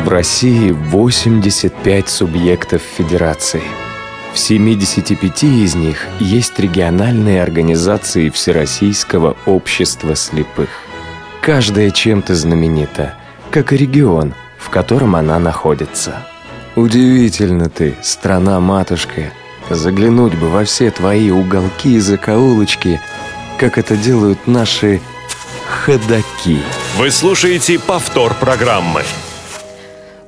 в России 85 субъектов федерации. В 75 из них есть региональные организации Всероссийского общества слепых. Каждая чем-то знаменита, как и регион, в котором она находится. Удивительно ты, страна-матушка, заглянуть бы во все твои уголки и закоулочки, как это делают наши ходаки. Вы слушаете повтор программы.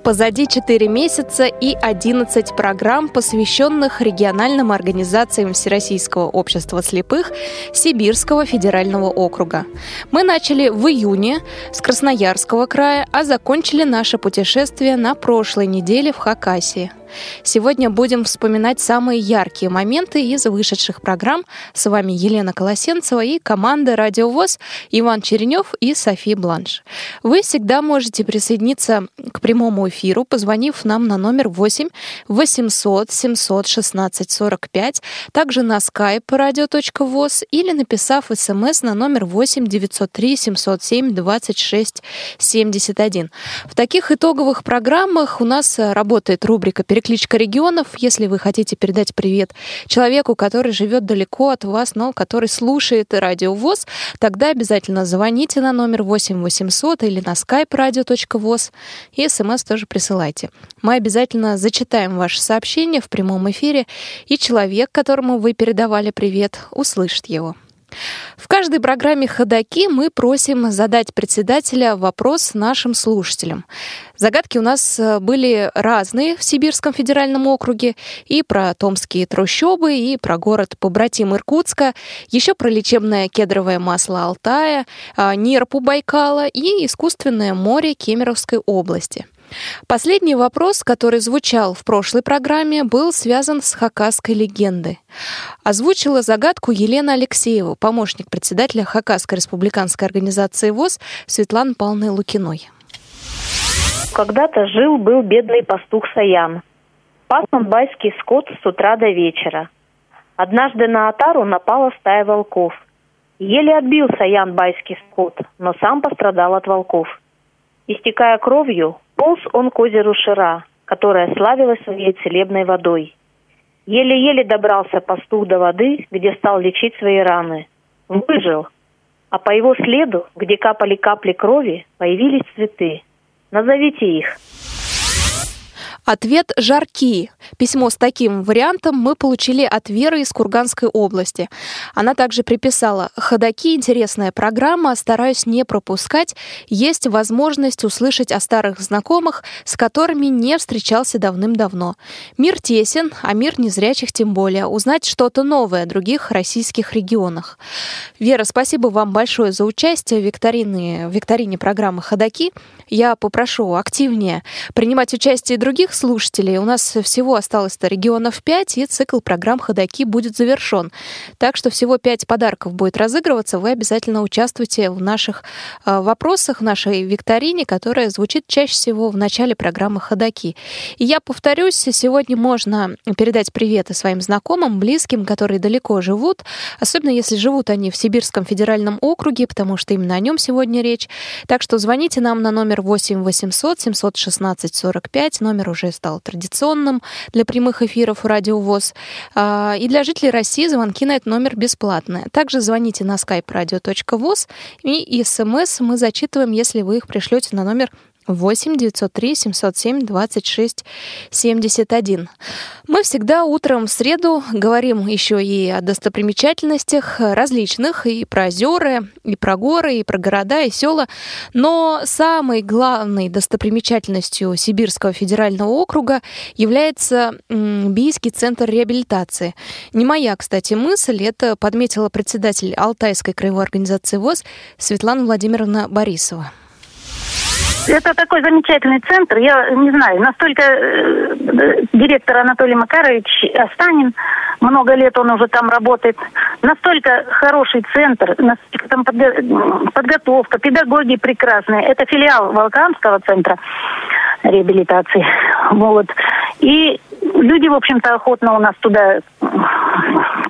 Позади 4 месяца и 11 программ, посвященных региональным организациям Всероссийского общества слепых Сибирского федерального округа. Мы начали в июне с Красноярского края, а закончили наше путешествие на прошлой неделе в Хакасии – Сегодня будем вспоминать самые яркие моменты из вышедших программ. С вами Елена Колосенцева и команда «Радио ВОЗ» Иван Черенев и София Бланш. Вы всегда можете присоединиться к прямому эфиру, позвонив нам на номер 8 800 700 16 45, также на skype radio.voz или написав смс на номер 8 903 707 26 71. В таких итоговых программах у нас работает рубрика «Переговоры Перекличка регионов. Если вы хотите передать привет человеку, который живет далеко от вас, но который слушает радио ВОЗ, тогда обязательно звоните на номер 8 800 или на skype radio.voz и смс тоже присылайте. Мы обязательно зачитаем ваше сообщение в прямом эфире, и человек, которому вы передавали привет, услышит его. В каждой программе «Ходоки» мы просим задать председателя вопрос нашим слушателям. Загадки у нас э, были разные в Сибирском федеральном округе. И про томские трущобы, и про город побратим Иркутска, еще про лечебное кедровое масло Алтая, а, Нирпу Байкала и искусственное море Кемеровской области. Последний вопрос, который звучал в прошлой программе, был связан с хакасской легендой. Озвучила загадку Елена Алексеева, помощник председателя Хакасской республиканской организации ВОЗ Светланы Павловны Лукиной. Когда-то жил-был бедный пастух Саян. Пас он байский скот с утра до вечера. Однажды на отару напала стая волков. Еле отбил Саян байский скот, но сам пострадал от волков. Истекая кровью, Полз он к озеру Шира, которое славилось своей целебной водой. Еле-еле добрался пастух до воды, где стал лечить свои раны. Выжил. А по его следу, где капали капли крови, появились цветы. Назовите их. Ответ «Жарки». Письмо с таким вариантом мы получили от Веры из Курганской области. Она также приписала «Ходаки» — интересная программа, стараюсь не пропускать. Есть возможность услышать о старых знакомых, с которыми не встречался давным-давно. Мир тесен, а мир незрячих тем более. Узнать что-то новое о других российских регионах. Вера, спасибо вам большое за участие в викторине, в викторине программы «Ходаки». Я попрошу активнее принимать участие других наших слушателей. У нас всего осталось-то регионов 5, и цикл программ «Ходоки» будет завершен. Так что всего 5 подарков будет разыгрываться. Вы обязательно участвуйте в наших э, вопросах, в нашей викторине, которая звучит чаще всего в начале программы «Ходоки». И я повторюсь, сегодня можно передать приветы своим знакомым, близким, которые далеко живут, особенно если живут они в Сибирском федеральном округе, потому что именно о нем сегодня речь. Так что звоните нам на номер 8 800 716 45, номер уже уже стал традиционным для прямых эфиров Радио ВОЗ. А, и для жителей России звонки на этот номер бесплатные. Также звоните на skype radio.voz и смс мы зачитываем, если вы их пришлете на номер 8 903 707 26 71. Мы всегда утром в среду говорим еще и о достопримечательностях различных, и про озера, и про горы, и про города, и села. Но самой главной достопримечательностью Сибирского федерального округа является Бийский центр реабилитации. Не моя, кстати, мысль, это подметила председатель Алтайской краевой организации ВОЗ Светлана Владимировна Борисова. Это такой замечательный центр. Я не знаю, настолько э, директор Анатолий Макарович Останин, много лет он уже там работает, настолько хороший центр, настолько там подготовка, педагоги прекрасные. Это филиал Волканского центра реабилитации. Вот. И люди, в общем-то, охотно у нас туда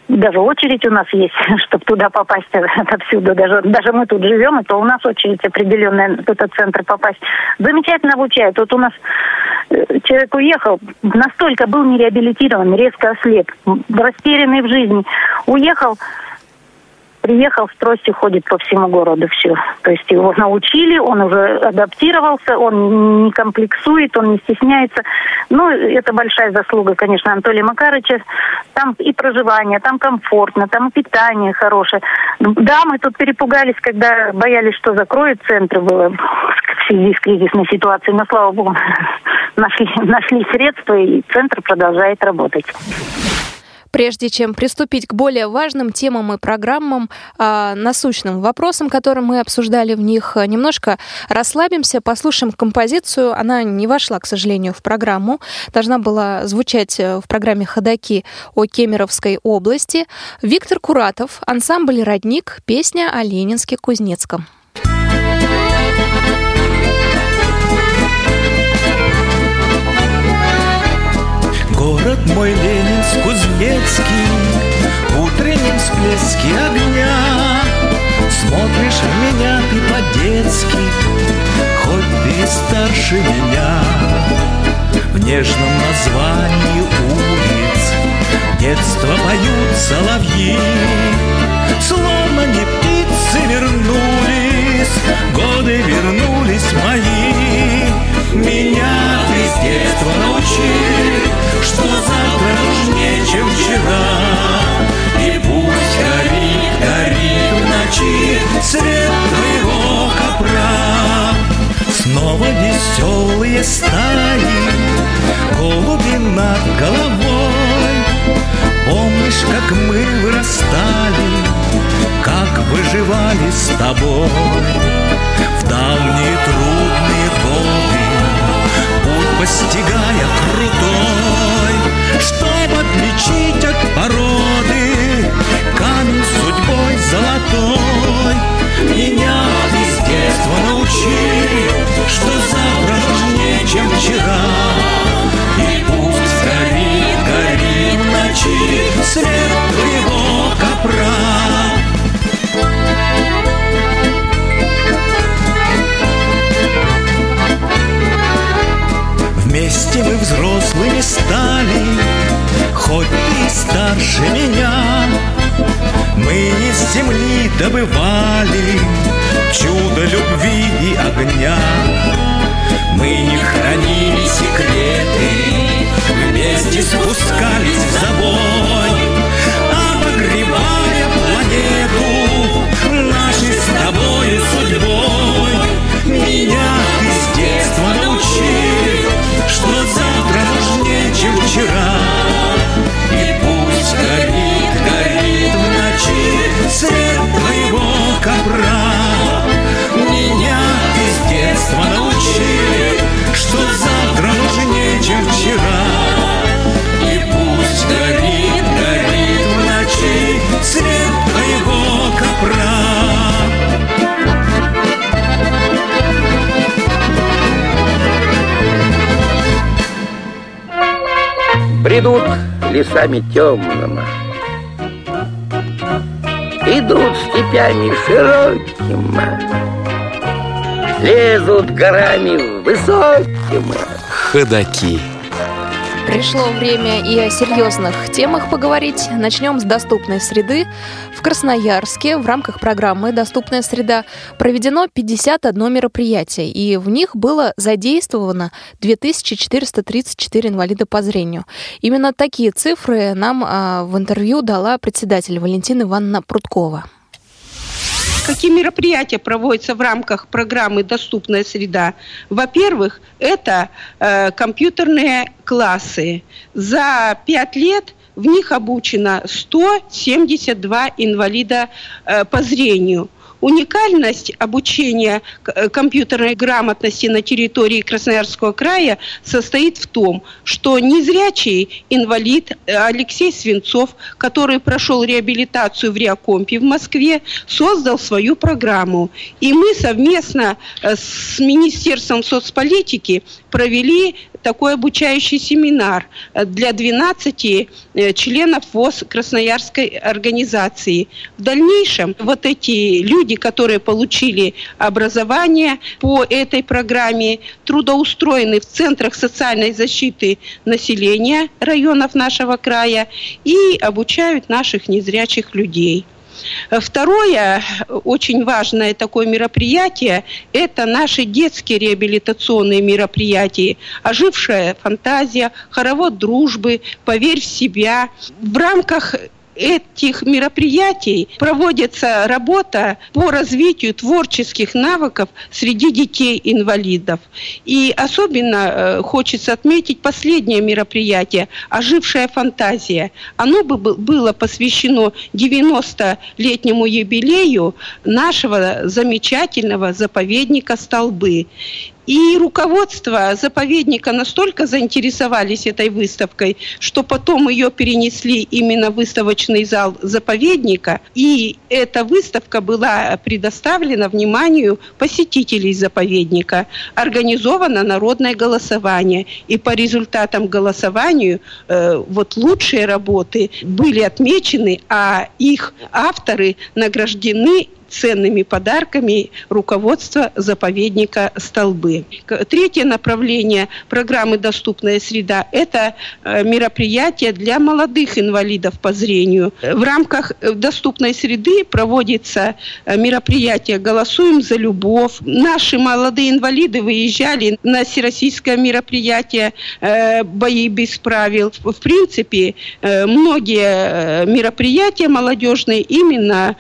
даже очередь у нас есть, чтобы туда попасть отовсюду. Даже, даже мы тут живем, это у нас очередь определенная в этот центр попасть. Замечательно обучают. Вот у нас э, человек уехал, настолько был нереабилитирован, резко ослеп, растерянный в жизни. Уехал, приехал с тростью, ходит по всему городу, все. То есть его научили, он уже адаптировался, он не комплексует, он не стесняется. Ну, это большая заслуга, конечно, Анатолия Макарыча. Там и проживание, там комфортно, там питание хорошее. Да, мы тут перепугались, когда боялись, что закроют центр, было в связи с кризисной ситуацией, но, слава богу, нашли, нашли средства, и центр продолжает работать. Прежде чем приступить к более важным темам и программам, э, насущным вопросам, которые мы обсуждали в них, немножко расслабимся, послушаем композицию. Она не вошла, к сожалению, в программу. Должна была звучать э, в программе «Ходоки» о Кемеровской области. Виктор Куратов, ансамбль «Родник», песня о Ленинске-Кузнецком. Город мой Ленинск-Кузнецкий В утреннем всплеске огня. Смотришь в меня ты по-детски Хоть ты старше меня. В нежном названии улиц Детство поют соловьи Словно не птицы вернулись Годы вернулись мои. Меня ты с детства научил что завтра нужнее, чем вчера. И пусть горит, горит в ночи свет твоего копра. Снова веселые стаи, голуби над головой. Помнишь, как мы вырастали, как выживали с тобой в давние трудные годы, постигая крутой. Чтоб отличить от породы Камень судьбой золотой Меня с детства научи Что завтра важнее, чем вчера И пусть горит, горит ночи Свет твоего копра Вместе мы взрослыми стали, Хоть ты старше меня. Мы с земли добывали Чудо любви и огня. Мы не хранили секреты, Вместе спускались в забой, Обогревая Бредут лесами темными, Идут степями широкими, Лезут горами высокими. Ходаки. Пришло время и о серьезных темах поговорить. Начнем с доступной среды. В Красноярске в рамках программы «Доступная среда» проведено 51 мероприятие, и в них было задействовано 2434 инвалида по зрению. Именно такие цифры нам а, в интервью дала председатель Валентина Ивановна Пруткова. Какие мероприятия проводятся в рамках программы «Доступная среда»? Во-первых, это э, компьютерные классы. За пять лет в них обучено 172 инвалида э, по зрению. Уникальность обучения э, компьютерной грамотности на территории Красноярского края состоит в том, что незрячий инвалид э, Алексей Свинцов, который прошел реабилитацию в Реакомпе в Москве, создал свою программу. И мы совместно с Министерством соцполитики провели такой обучающий семинар для 12 членов ВОЗ Красноярской организации. В дальнейшем вот эти люди, которые получили образование по этой программе, трудоустроены в центрах социальной защиты населения районов нашего края и обучают наших незрячих людей. Второе очень важное такое мероприятие – это наши детские реабилитационные мероприятия. Ожившая фантазия, хоровод дружбы, поверь в себя. В рамках этих мероприятий проводится работа по развитию творческих навыков среди детей-инвалидов. И особенно э, хочется отметить последнее мероприятие «Ожившая фантазия». Оно было посвящено 90-летнему юбилею нашего замечательного заповедника «Столбы». И руководство заповедника настолько заинтересовались этой выставкой, что потом ее перенесли именно в выставочный зал заповедника. И эта выставка была предоставлена вниманию посетителей заповедника. Организовано народное голосование. И по результатам голосования э, вот лучшие работы были отмечены, а их авторы награждены ценными подарками руководства заповедника «Столбы». Третье направление программы «Доступная среда» – это э, мероприятие для молодых инвалидов по зрению. В рамках э, «Доступной среды» проводится э, мероприятие «Голосуем за любовь». Наши молодые инвалиды выезжали на всероссийское мероприятие «Бои без правил». В принципе, многие мероприятия молодежные именно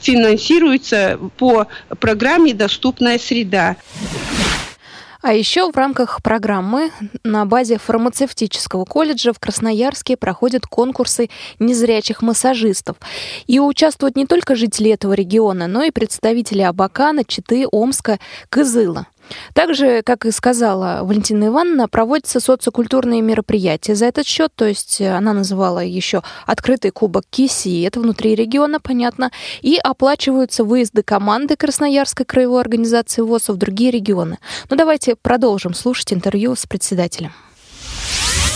финансируются финансируется по программе «Доступная среда». А еще в рамках программы на базе фармацевтического колледжа в Красноярске проходят конкурсы незрячих массажистов. И участвуют не только жители этого региона, но и представители Абакана, Читы, Омска, Кызыла. Также, как и сказала Валентина Ивановна, проводятся социокультурные мероприятия за этот счет, то есть она называла еще открытый кубок КИСИ, это внутри региона, понятно, и оплачиваются выезды команды Красноярской краевой организации ВОЗ в другие регионы. Ну давайте продолжим слушать интервью с председателем.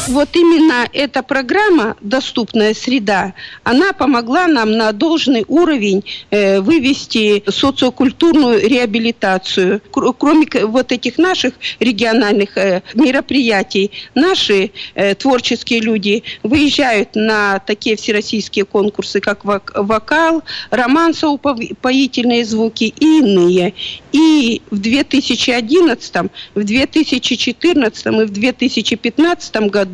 Вот именно эта программа «Доступная среда», она помогла нам на должный уровень э, вывести социокультурную реабилитацию. Кроме вот этих наших региональных э, мероприятий, наши э, творческие люди выезжают на такие всероссийские конкурсы, как вокал, романсово-поительные звуки и иные. И в 2011, в 2014 и в 2015 году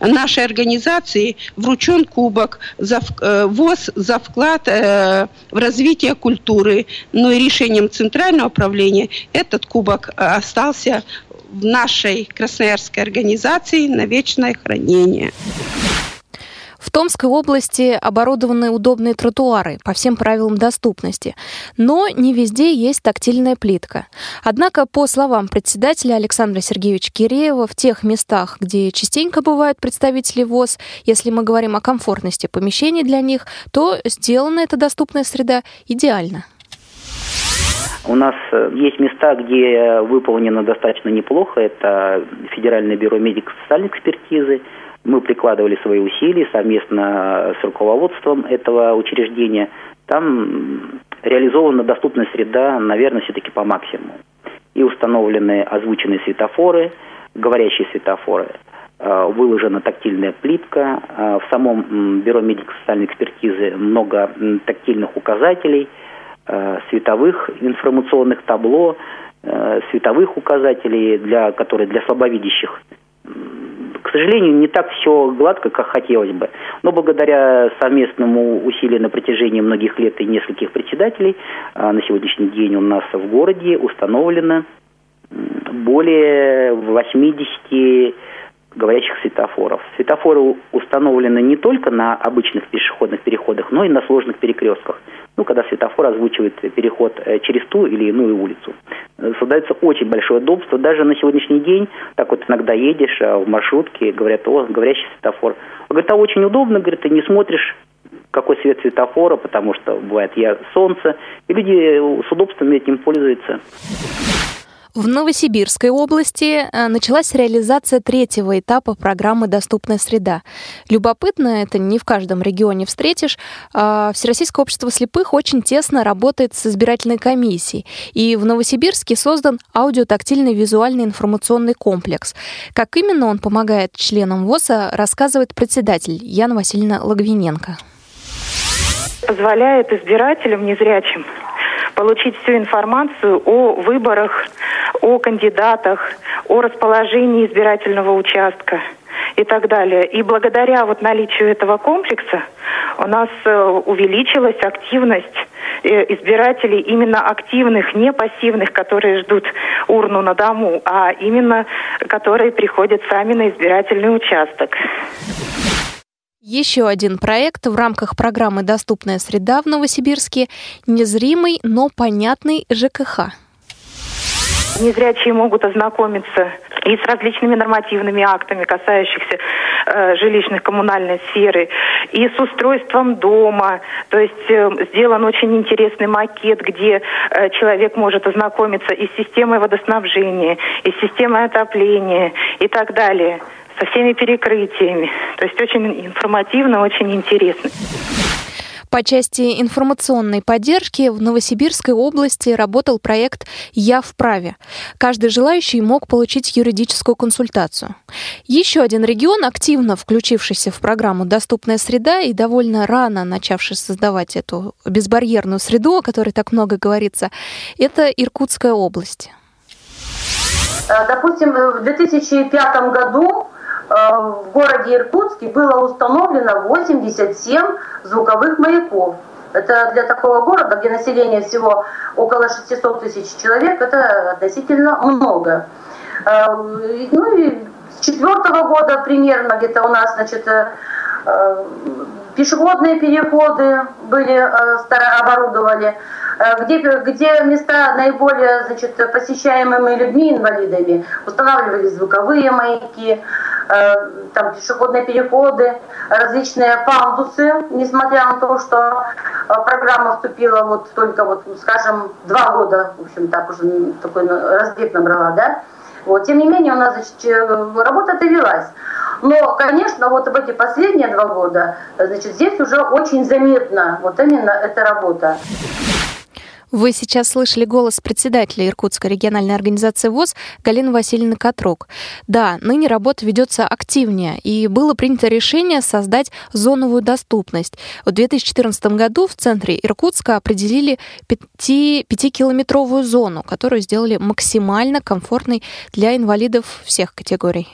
нашей организации вручен кубок за э, ВОЗ за вклад э, в развитие культуры. Но и решением Центрального управления этот кубок э, остался в нашей красноярской организации на вечное хранение. В Томской области оборудованы удобные тротуары по всем правилам доступности, но не везде есть тактильная плитка. Однако, по словам председателя Александра Сергеевича Киреева, в тех местах, где частенько бывают представители ВОЗ, если мы говорим о комфортности помещений для них, то сделана эта доступная среда идеально. У нас э, есть места, где выполнено достаточно неплохо. Это Федеральное бюро медико-социальной экспертизы, мы прикладывали свои усилия совместно с руководством этого учреждения. Там реализована доступная среда, наверное, все-таки по максимуму. И установлены озвученные светофоры, говорящие светофоры, э, выложена тактильная плитка. Э, в самом бюро медико-социальной экспертизы много тактильных указателей, э, световых информационных табло, световых указателей, для, которые для слабовидящих к сожалению, не так все гладко, как хотелось бы. Но благодаря совместному усилию на протяжении многих лет и нескольких председателей, а, на сегодняшний день у нас в городе установлено более 80 говорящих светофоров. Светофоры установлены не только на обычных пешеходных переходах, но и на сложных перекрестках. Ну, когда светофор озвучивает переход э, через ту или иную улицу. Э, создается очень большое удобство. Даже на сегодняшний день, так вот иногда едешь а в маршрутке, говорят, о, говорящий светофор. Говорит, а очень удобно, говорит, ты не смотришь какой свет светофора, потому что бывает я солнце, и люди с удобством этим пользуются. В Новосибирской области э, началась реализация третьего этапа программы «Доступная среда». Любопытно, это не в каждом регионе встретишь. А, Всероссийское общество слепых очень тесно работает с избирательной комиссией. И в Новосибирске создан аудиотактильный визуальный информационный комплекс. Как именно он помогает членам ВОЗа, рассказывает председатель Яна Васильевна Логвиненко. Позволяет избирателям незрячим получить всю информацию о выборах, о кандидатах, о расположении избирательного участка и так далее. И благодаря вот наличию этого комплекса у нас э, увеличилась активность э, избирателей именно активных, не пассивных, которые ждут урну на дому, а именно которые приходят сами на избирательный участок. Еще один проект в рамках программы «Доступная среда» в Новосибирске – незримый, но понятный ЖКХ. Незрячие могут ознакомиться и с различными нормативными актами, касающихся э, жилищных коммунальной сферы, и с устройством дома. То есть э, сделан очень интересный макет, где э, человек может ознакомиться и с системой водоснабжения, и с системой отопления и так далее со всеми перекрытиями. То есть очень информативно, очень интересно. По части информационной поддержки в Новосибирской области работал проект «Я вправе». Каждый желающий мог получить юридическую консультацию. Еще один регион, активно включившийся в программу «Доступная среда» и довольно рано начавший создавать эту безбарьерную среду, о которой так много говорится, это Иркутская область. Э, допустим, в 2005 году Э, в городе Иркутске было установлено 87 звуковых маяков. Это для такого города, где население всего около 600 тысяч человек, это относительно много. Э, ну и с четвертого года примерно где-то у нас, значит, э, пешеходные переходы были оборудовали, где, где места наиболее значит, посещаемыми людьми, инвалидами, устанавливали звуковые маяки, Э, там пешеходные переходы, различные пандусы, несмотря на то, что э, программа вступила вот только вот, скажем, два года, в общем, так уже такой разбег набрала, да. Вот, тем не менее, у нас значит, э, работа-то велась. Но, конечно, вот в эти последние два года, значит, здесь уже очень заметна вот именно эта работа. Вы сейчас слышали голос председателя Иркутской региональной организации ВОЗ Галины Васильевны Катрук. Да, ныне работа ведется активнее, и было принято решение создать зоновую доступность. В 2014 году в центре Иркутска определили 5-километровую зону, которую сделали максимально комфортной для инвалидов всех категорий.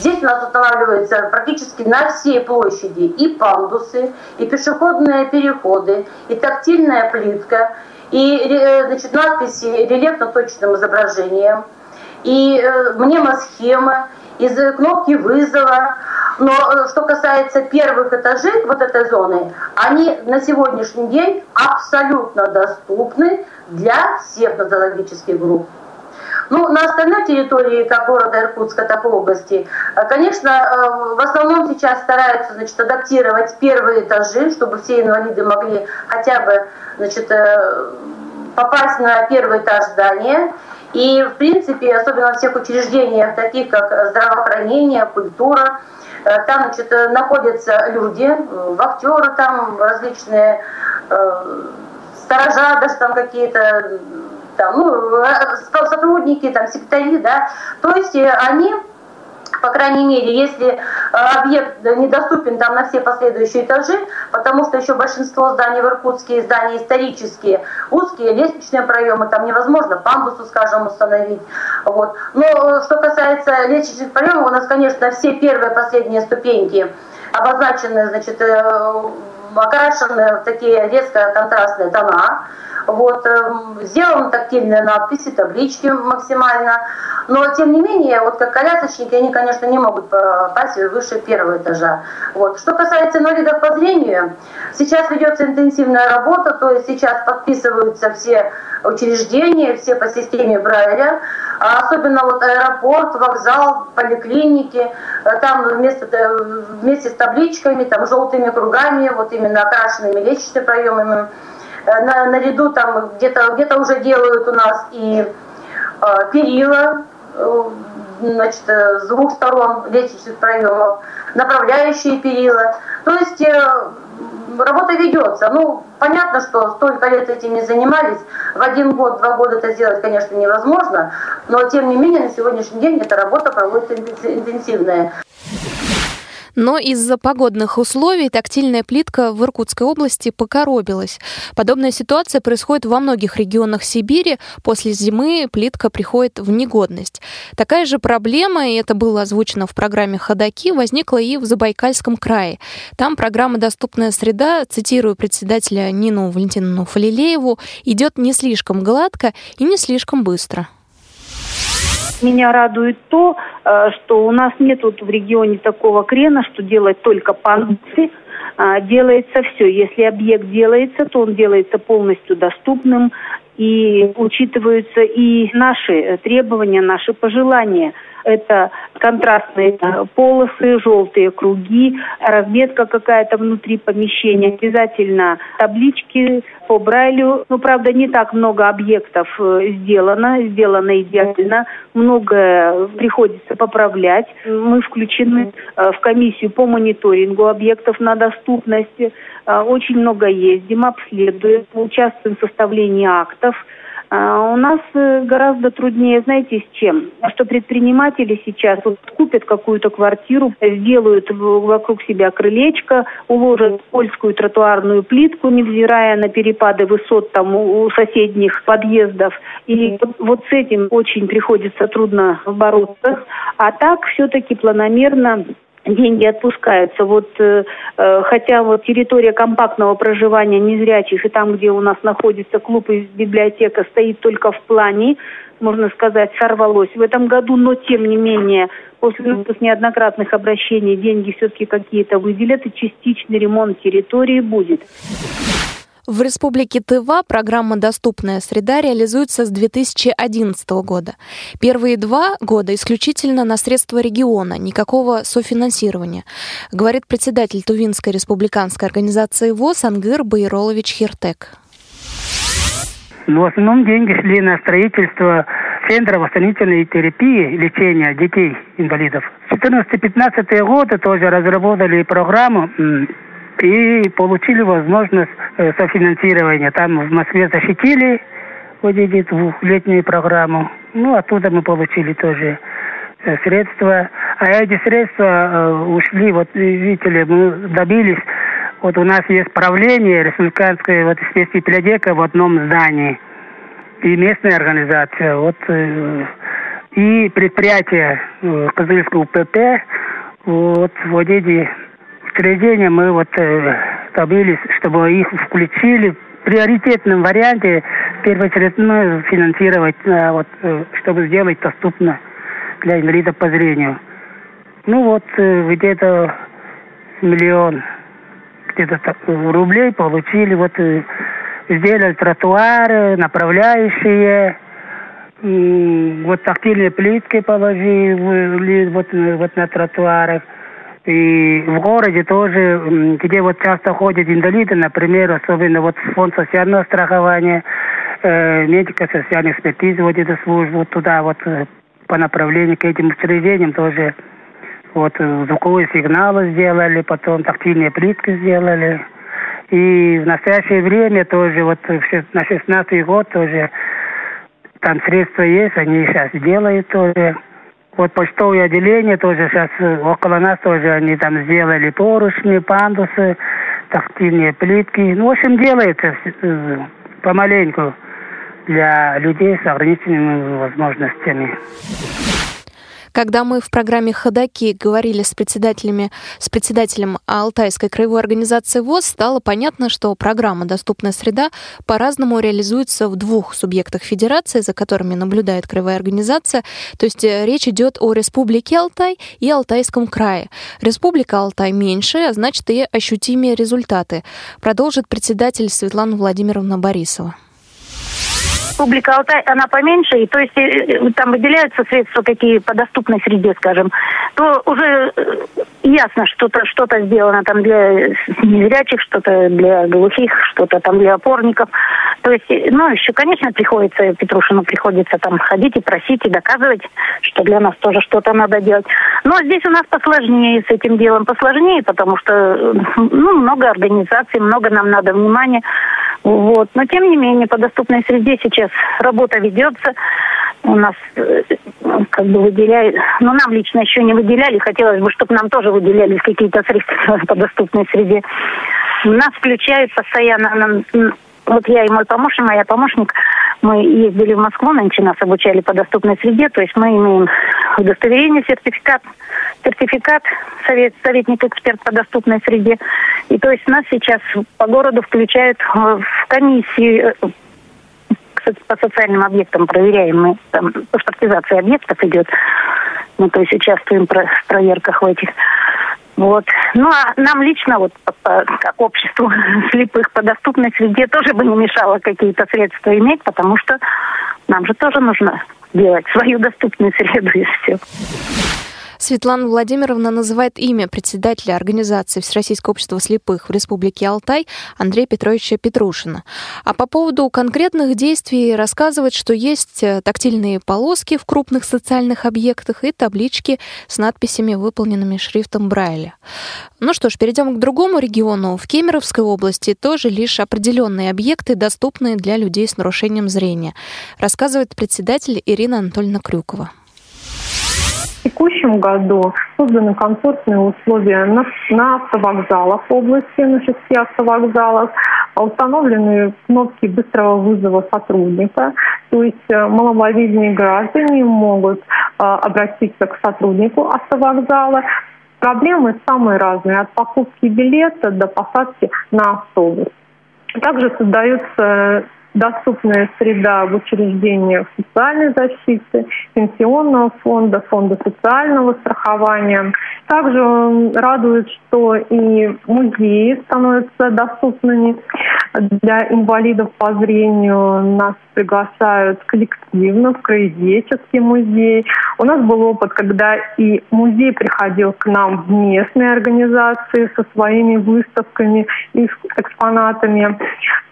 Здесь у нас устанавливаются практически на всей площади и пандусы, и пешеходные переходы, и тактильная плитка, и э, значит, надписи рельефно-точным изображением, и э, мнемосхемы, и кнопки вызова. Но э, что касается первых этажей вот этой зоны, они на сегодняшний день абсолютно доступны для всех нозологических групп. Ну, на остальной территории, как города Иркутска, так и области, э, конечно, э, в основном сейчас стараются значит, адаптировать первые этажи, чтобы все инвалиды могли хотя бы значит, э, попасть на первый этаж здания. И, в принципе, особенно в всех учреждениях, таких как здравоохранение, культура, там значит, находятся люди, вахтеры там различные, сторожа даже там какие-то, там, ну, сотрудники, там, секретари, да, то есть э, они по крайней мере, если э, объект недоступен там на все последующие этажи, потому что еще большинство зданий в Иркутске, здания исторические, узкие, лестничные проемы, там невозможно пандусу, скажем, установить. Вот. Но э, что касается лестничных проемов, у нас, конечно, все первые последние ступеньки обозначены, значит, окрашены в такие резко контрастные тона. Вот, эм, сделаны тактильные надписи, таблички максимально. Но, тем не менее, вот как колясочники, они, конечно, не могут попасть выше первого этажа. Вот. Что касается инвалидов по зрению, сейчас ведется интенсивная работа, то есть сейчас подписываются все учреждения, все по системе Брайля, а особенно вот аэропорт, вокзал, поликлиники, там вместо, вместе с табличками, там желтыми кругами, вот именно окрашенными лестничными проемами, Э, на, наряду там где-то где уже делают у нас и э, перила, э, значит, с двух сторон лестничных проемов, направляющие перила. То есть э, работа ведется. Ну, понятно, что столько лет этим не занимались. В один год, два года это сделать, конечно, невозможно. Но, тем не менее, на сегодняшний день эта работа проводится интенсивная. Но из-за погодных условий тактильная плитка в Иркутской области покоробилась. Подобная ситуация происходит во многих регионах Сибири. После зимы плитка приходит в негодность. Такая же проблема, и это было озвучено в программе «Ходоки», возникла и в Забайкальском крае. Там программа «Доступная среда», цитирую председателя Нину Валентиновну Фалилееву, идет не слишком гладко и не слишком быстро. Меня радует то, э, что у нас нет в регионе такого крена, что делать только пандусы, а, делается все. Если объект делается, то он делается полностью доступным, и учитываются и наши требования, наши пожелания – это контрастные э, полосы, желтые круги, разметка какая-то внутри помещения. Обязательно таблички по Брайлю. Ну, правда, не так много объектов э, сделано, сделано идеально. Многое приходится поправлять. Мы включены э, в комиссию по мониторингу объектов на доступность. Очень много ездим, обследуем, участвуем в составлении актов. А у нас э, гораздо труднее, знаете, с чем? Что предприниматели сейчас вот купят какую-то квартиру, сделают вокруг себя крылечко, уложат польскую тротуарную плитку, невзирая на перепады высот там у соседних подъездов. И вот, вот с этим очень приходится трудно бороться. А так все-таки планомерно деньги отпускаются. Вот э, э, хотя вот территория компактного проживания незрячих и там, где у нас находится клуб и библиотека, стоит только в плане, можно сказать, сорвалось в этом году, но тем не менее после неоднократных обращений деньги все-таки какие-то выделят и частичный ремонт территории будет. В Республике Тыва программа «Доступная среда» реализуется с 2011 года. Первые два года исключительно на средства региона, никакого софинансирования, говорит председатель Тувинской республиканской организации ВОЗ Ангыр Байролович Хиртек. Ну, в основном деньги шли на строительство Центра восстановительной терапии лечения детей-инвалидов. 14-15 годы тоже разработали программу и получили возможность э, софинансирования. Там в Москве защитили вот эти двухлетнюю программу. Ну, оттуда мы получили тоже э, средства. А эти средства э, ушли, вот видите ли, мы добились, вот у нас есть правление республиканское, вот здесь библиотека в одном здании. И местная организация, вот и предприятие Козыльского УПП, вот, вот эти учреждения мы вот э, добились, чтобы их включили приоритетном варианте первоочередно финансировать, э, вот, э, чтобы сделать доступно для инвалидов по зрению. Ну вот э, где-то миллион где-то рублей получили, вот сделали тротуары, направляющие, вот тактильные плитки положили вот, вот на тротуарах. И в городе тоже, где вот часто ходят инвалиды, например, особенно вот фонд социального страхования, э, медико-социальной экспертизы, вот эту службу, туда вот э, по направлению к этим учреждениям тоже вот э, звуковые сигналы сделали, потом тактильные плитки сделали. И в настоящее время тоже вот на 16 год тоже там средства есть, они сейчас делают тоже. Вот почтовое отделение тоже сейчас э, около нас тоже они там сделали поручни, пандусы, тактильные плитки. Ну, в общем, делается э, помаленьку для людей с ограниченными возможностями. Когда мы в программе «Ходоки» говорили с председателями, с председателем Алтайской краевой организации ВОЗ, стало понятно, что программа «Доступная среда» по-разному реализуется в двух субъектах федерации, за которыми наблюдает краевая организация. То есть э, речь идет о Республике Алтай и Алтайском крае. Республика Алтай меньше, а значит и ощутимее результаты, продолжит председатель Светлана Владимировна Борисова. Республика Алтай, она поменьше, и то есть э, э, там выделяются средства какие по доступной среде, скажем, то уже э, ясно, что-то что сделано там для незрячих, что-то для глухих, что-то там для опорников. То есть, ну, еще, конечно, приходится, Петрушину приходится там ходить и просить, и доказывать, что для нас тоже что-то надо делать. Но здесь у нас посложнее с этим делом, посложнее, потому что, ну, много организаций, много нам надо внимания. Вот. Но тем не менее, по доступной среде сейчас работа ведется. У нас э, как бы выделяют, но нам лично еще не выделяли. Хотелось бы, чтобы нам тоже выделялись какие-то средства по доступной среде. Нас включают постоянно. Вот я и мой помощник, моя помощник, мы ездили в Москву, нынче нас обучали по доступной среде, то есть мы имеем удостоверение, сертификат, сертификат совет, советник-эксперт по доступной среде. И то есть нас сейчас по городу включают в комиссии э, по социальным объектам проверяем мы, там паспортизация объектов идет. Мы то есть участвуем в проверках в этих. Вот. Ну, а нам лично, вот как обществу слепых по доступной среде, тоже бы не мешало какие-то средства иметь, потому что нам же тоже нужно делать свою доступную среду и все. Светлана Владимировна называет имя председателя организации Всероссийского общества слепых в Республике Алтай Андрея Петровича Петрушина. А по поводу конкретных действий рассказывает, что есть э, тактильные полоски в крупных социальных объектах и таблички с надписями, выполненными шрифтом Брайля. Ну что ж, перейдем к другому региону. В Кемеровской области тоже лишь определенные объекты доступны для людей с нарушением зрения, рассказывает председатель Ирина Анатольевна Крюкова. В текущем году созданы комфортные условия на, на автовокзалах области, на шести автовокзалах, установлены кнопки быстрого вызова сотрудника, то есть э, маломобильные граждане могут э, обратиться к сотруднику автовокзала. Проблемы самые разные, от покупки билета до посадки на автобус. Также создаются доступная среда в учреждениях социальной защиты, пенсионного фонда, фонда социального страхования. Также радует, что и музеи становятся доступными для инвалидов по зрению. Нас приглашают коллективно в краеведческий музей. У нас был опыт, когда и музей приходил к нам в местные организации со своими выставками и экспонатами.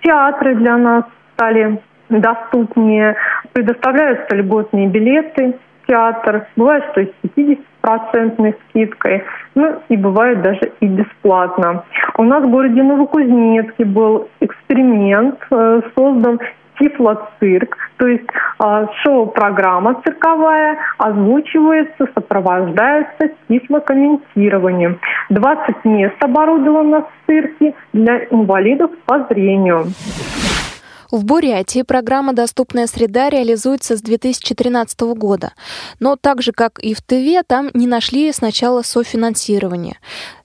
Театры для нас стали доступнее, предоставляются льготные билеты в театр, бывает, что и с 50% скидкой, ну и бывает даже и бесплатно. У нас в городе Новокузнецке был эксперимент, э, создан тифлоцирк, то есть э, шоу-программа цирковая озвучивается, сопровождается тифлокомментированием. 20 мест оборудовано в цирке для инвалидов по зрению. В Бурятии программа «Доступная среда» реализуется с 2013 года. Но так же, как и в Тыве, там не нашли сначала софинансирование.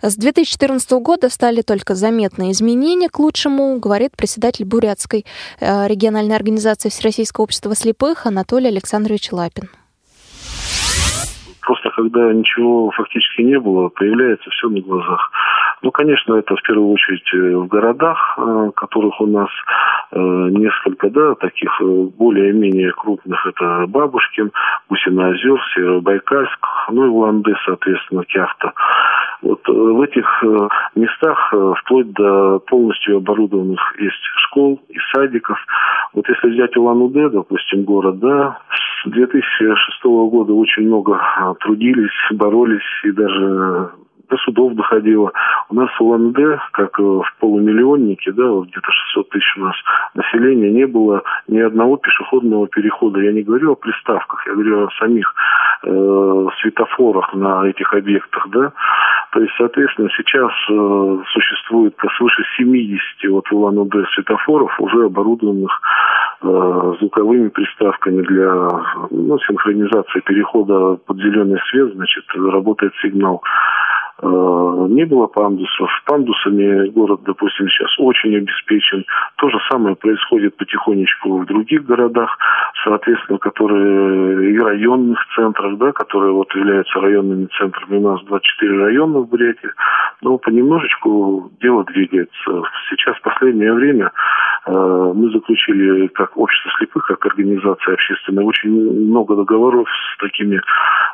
С 2014 года стали только заметные изменения к лучшему, говорит председатель Бурятской э, региональной организации Всероссийского общества слепых Анатолий Александрович Лапин. Просто когда ничего фактически не было, появляется все на глазах. Ну, конечно, это в первую очередь э, в городах, э, которых у нас э, несколько, да, таких более-менее крупных. Это Бабушкин, Гусиноозер, Северобайкальск, ну и Уланды, соответственно, Кяхта. Вот в этих местах вплоть до полностью оборудованных есть школ и садиков. Вот если взять Улан-Удэ, допустим, город, да, с 2006 года очень много трудились, боролись и даже до судов доходило. У нас в Улан-Удэ, как э, в полумиллионнике, да, вот где-то 600 тысяч у нас населения, не было ни одного пешеходного перехода. Я не говорю о приставках, я говорю о самих э, светофорах на этих объектах, да. То есть, соответственно, сейчас э, существует свыше 70 вот в Улан-Удэ светофоров, уже оборудованных э, звуковыми приставками для ну, синхронизации перехода под зеленый свет, значит, работает сигнал. Э, не было пандусов. Пандусами город, допустим, сейчас очень обеспечен. То же самое происходит потихонечку в других городах, соответственно, которые и районных центрах, да, которые вот являются районными центрами. У нас 24 района в Бурятии. Но понемножечку дело двигается. Сейчас, в последнее время, э, мы заключили как общество слепых, как организация общественная, очень много договоров с такими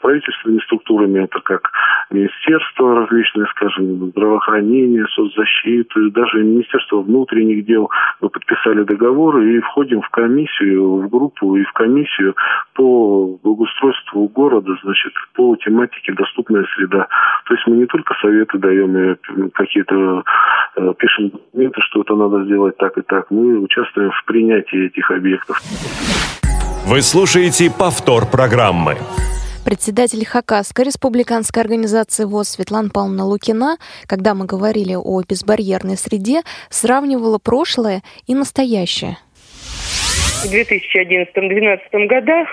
правительственными структурами, это как министерство различные, скажем, здравоохранение, соцзащиты, даже Министерство внутренних дел. Мы подписали договор и входим в комиссию, в группу и в комиссию по благоустройству города, значит, по тематике доступная среда. То есть мы не только советы даем и какие-то э, пишем документы, что это надо сделать так и так. Мы участвуем в принятии этих объектов. Вы слушаете повтор программы. Председатель Хакасской республиканской организации ВОЗ Светлана Павловна Лукина, когда мы говорили о безбарьерной среде, сравнивала прошлое и настоящее – 2011-2012 годах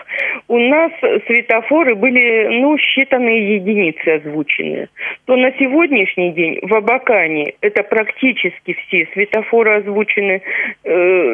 у нас светофоры были, ну, считанные единицы озвучены. То на сегодняшний день в Абакане это практически все светофоры озвучены, э,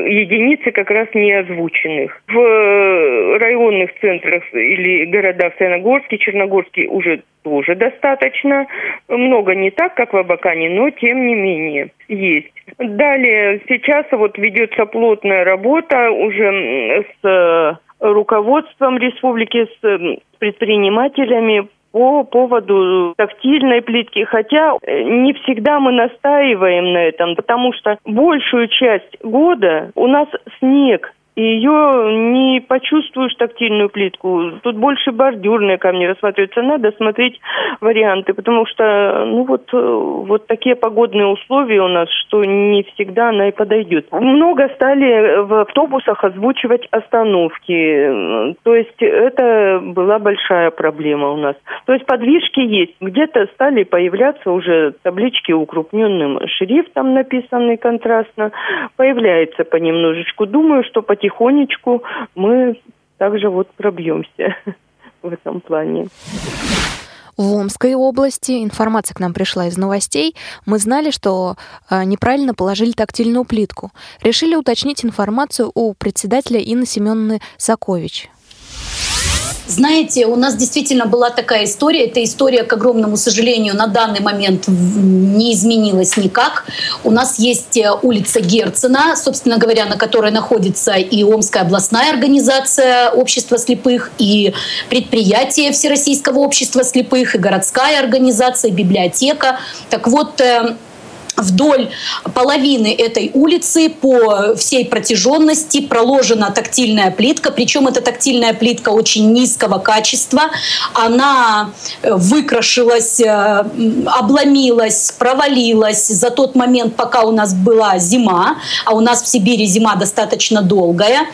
единицы как раз не озвученных. В районных центрах или городах Саяногорске, Черногорске уже тоже достаточно. Много не так, как в Абакане, но тем не менее есть. Далее, сейчас вот ведется плотная работа уже с э, руководством республики, с предпринимателями по поводу тактильной плитки, хотя э, не всегда мы настаиваем на этом, потому что большую часть года у нас снег, и ее не почувствуешь тактильную плитку. Тут больше бордюрные камни рассматриваются. Надо смотреть варианты, потому что, ну вот, вот такие погодные условия у нас, что не всегда она и подойдет. Много стали в автобусах озвучивать остановки. То есть это была большая проблема у нас. То есть подвижки есть. Где-то стали появляться уже таблички укрупненным шрифтом, написанные контрастно. Появляется понемножечку. Думаю, что по потихонечку мы также вот пробьемся в этом плане. В Омской области информация к нам пришла из новостей. Мы знали, что э, неправильно положили тактильную плитку. Решили уточнить информацию у председателя Инны Семеновны Сакович. Знаете, у нас действительно была такая история. Эта история, к огромному сожалению, на данный момент не изменилась никак. У нас есть э, улица Герцена, собственно говоря, на которой находится и Омская областная организация общества слепых, и предприятие Всероссийского общества слепых, и городская организация, и библиотека. Так вот, э, вдоль половины этой улицы по всей протяженности проложена тактильная плитка, причем эта тактильная плитка очень низкого качества, она э, выкрашилась, э, обломилась, провалилась за тот момент, пока у нас была зима, а у нас в Сибири зима достаточно долгая.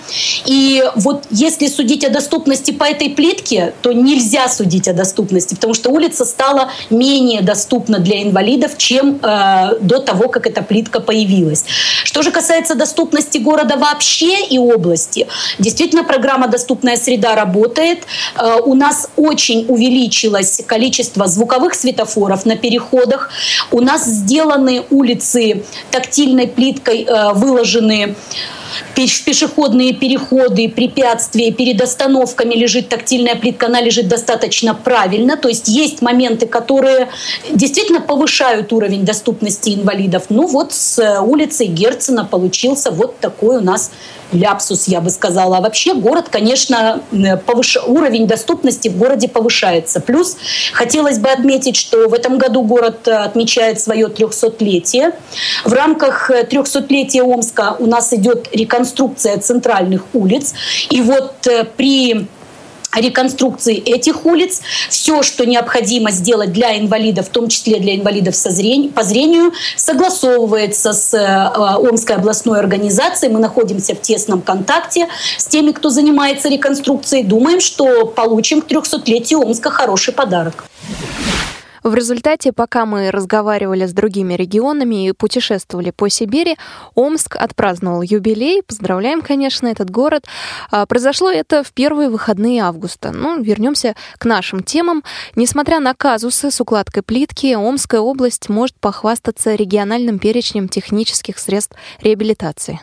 И вот если судить о доступности по этой плитке, то нельзя судить о доступности, потому что улица стала менее доступна для инвалидов, чем э, до того, как эта плитка появилась. Что же касается доступности города вообще и области, действительно программа «Доступная среда» работает. Э, у нас очень увеличилось количество звуковых светофоров на переходах. У нас сделаны улицы тактильной плиткой, э, выложены пешеходные переходы, препятствия перед остановками лежит тактильная плитка, она лежит достаточно правильно. То есть есть моменты, которые действительно повышают уровень доступности инвалидов. Ну вот с улицы Герцена получился вот такой у нас ляпсус, я бы сказала. А вообще город, конечно, повыш... уровень доступности в городе повышается. Плюс хотелось бы отметить, что в этом году город отмечает свое 300-летие. В рамках 300-летия Омска у нас идет реконструкция центральных улиц. И вот э, при реконструкции этих улиц. Все, что необходимо сделать для инвалидов, в том числе для инвалидов со зрень... по зрению, согласовывается с э, Омской областной организацией. Мы находимся в тесном контакте с теми, кто занимается реконструкцией. Думаем, что получим к 300-летию Омска хороший подарок. В результате, пока мы разговаривали с другими регионами и путешествовали по Сибири, Омск отпраздновал юбилей. Поздравляем, конечно, этот город. А, произошло это в первые выходные августа. Ну, вернемся к нашим темам. Несмотря на казусы с укладкой плитки, Омская область может похвастаться региональным перечнем технических средств реабилитации.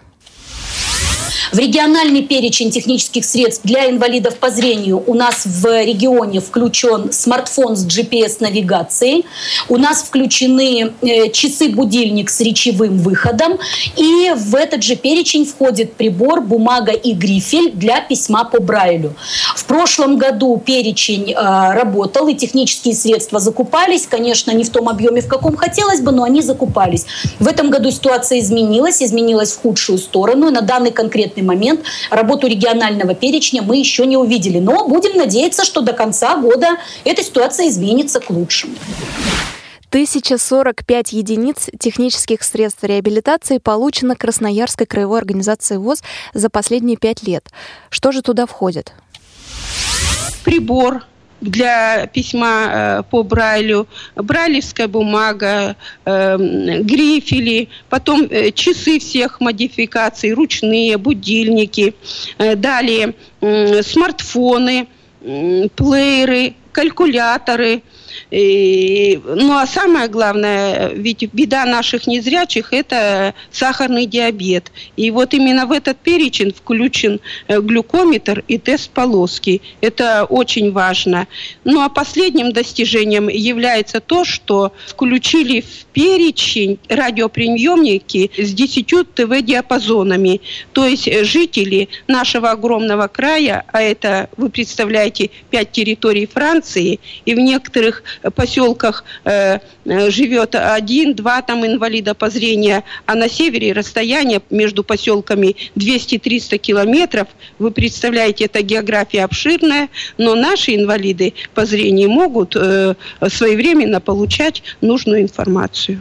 В региональный перечень технических средств для инвалидов по зрению у нас в регионе включен смартфон с GPS-навигацией, у нас включены э, часы-будильник с речевым выходом, и в этот же перечень входит прибор, бумага и грифель для письма по Брайлю. В прошлом году перечень э, работал, и технические средства закупались, конечно, не в том объеме, в каком хотелось бы, но они закупались. В этом году ситуация изменилась, изменилась в худшую сторону, и на данный конкретный конкретный момент работу регионального перечня мы еще не увидели. Но будем надеяться, что до конца года эта ситуация изменится к лучшему. 1045 единиц технических средств реабилитации получено Красноярской краевой организацией ВОЗ за последние пять лет. Что же туда входит? Прибор для письма э, по Брайлю, брайлевская бумага, э, грифели, потом э, часы всех модификаций, ручные, будильники, далее смартфоны, плееры, калькуляторы – и, ну а самое главное, ведь беда наших незрячих – это сахарный диабет. И вот именно в этот перечень включен э, глюкометр и тест полоски. Это очень важно. Ну а последним достижением является то, что включили в перечень радиоприемники с 10 ТВ-диапазонами. То есть жители нашего огромного края, а это, вы представляете, 5 территорий Франции, и в некоторых поселках э, э, живет один-два там инвалида по зрению, а на севере расстояние между поселками 200-300 километров. Вы представляете, это география обширная, но наши инвалиды по зрению могут э, своевременно получать нужную информацию.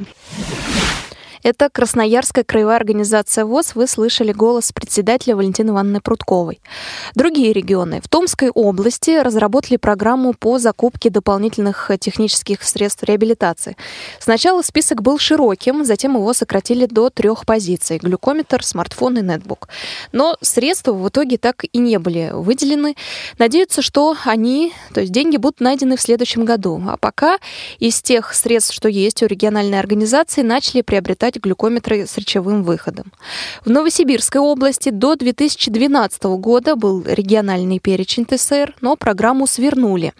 Это Красноярская краевая организация ВОЗ. Вы слышали голос председателя Валентины Ивановны Прудковой. Другие регионы. В Томской области разработали программу по закупке дополнительных технических средств реабилитации. Сначала список был широким, затем его сократили до трех позиций – глюкометр, смартфон и нетбук. Но средства в итоге так и не были выделены. Надеются, что они, то есть деньги будут найдены в следующем году. А пока из тех средств, что есть у региональной организации, начали приобретать покупать глюкометры с речевым выходом. В Новосибирской области до 2012 года был региональный перечень ТСР, но программу свернули.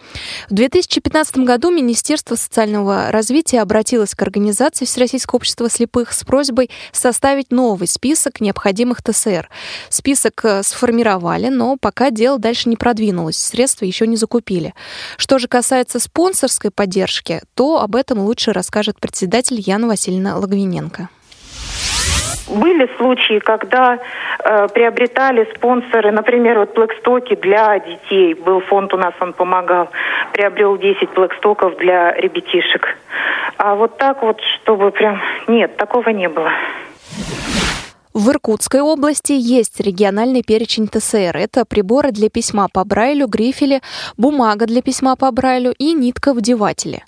В 2015 году Министерство социального развития обратилось к организации Всероссийского общества слепых с просьбой составить новый список необходимых ТСР. Список э, сформировали, но пока дело дальше не продвинулось, средства еще не закупили. Что же касается спонсорской поддержки, то об этом лучше расскажет председатель Яна Васильевна Логвиненко. Были случаи, когда э, приобретали спонсоры, например, вот плекстоки для детей. Был фонд у нас, он помогал. Приобрел 10 плекстоков для ребятишек. А вот так вот, чтобы прям... Нет, такого не было. В Иркутской области есть региональный перечень ТСР. Это приборы для письма по Брайлю, грифели, бумага для письма по Брайлю и нитка-вдеватели.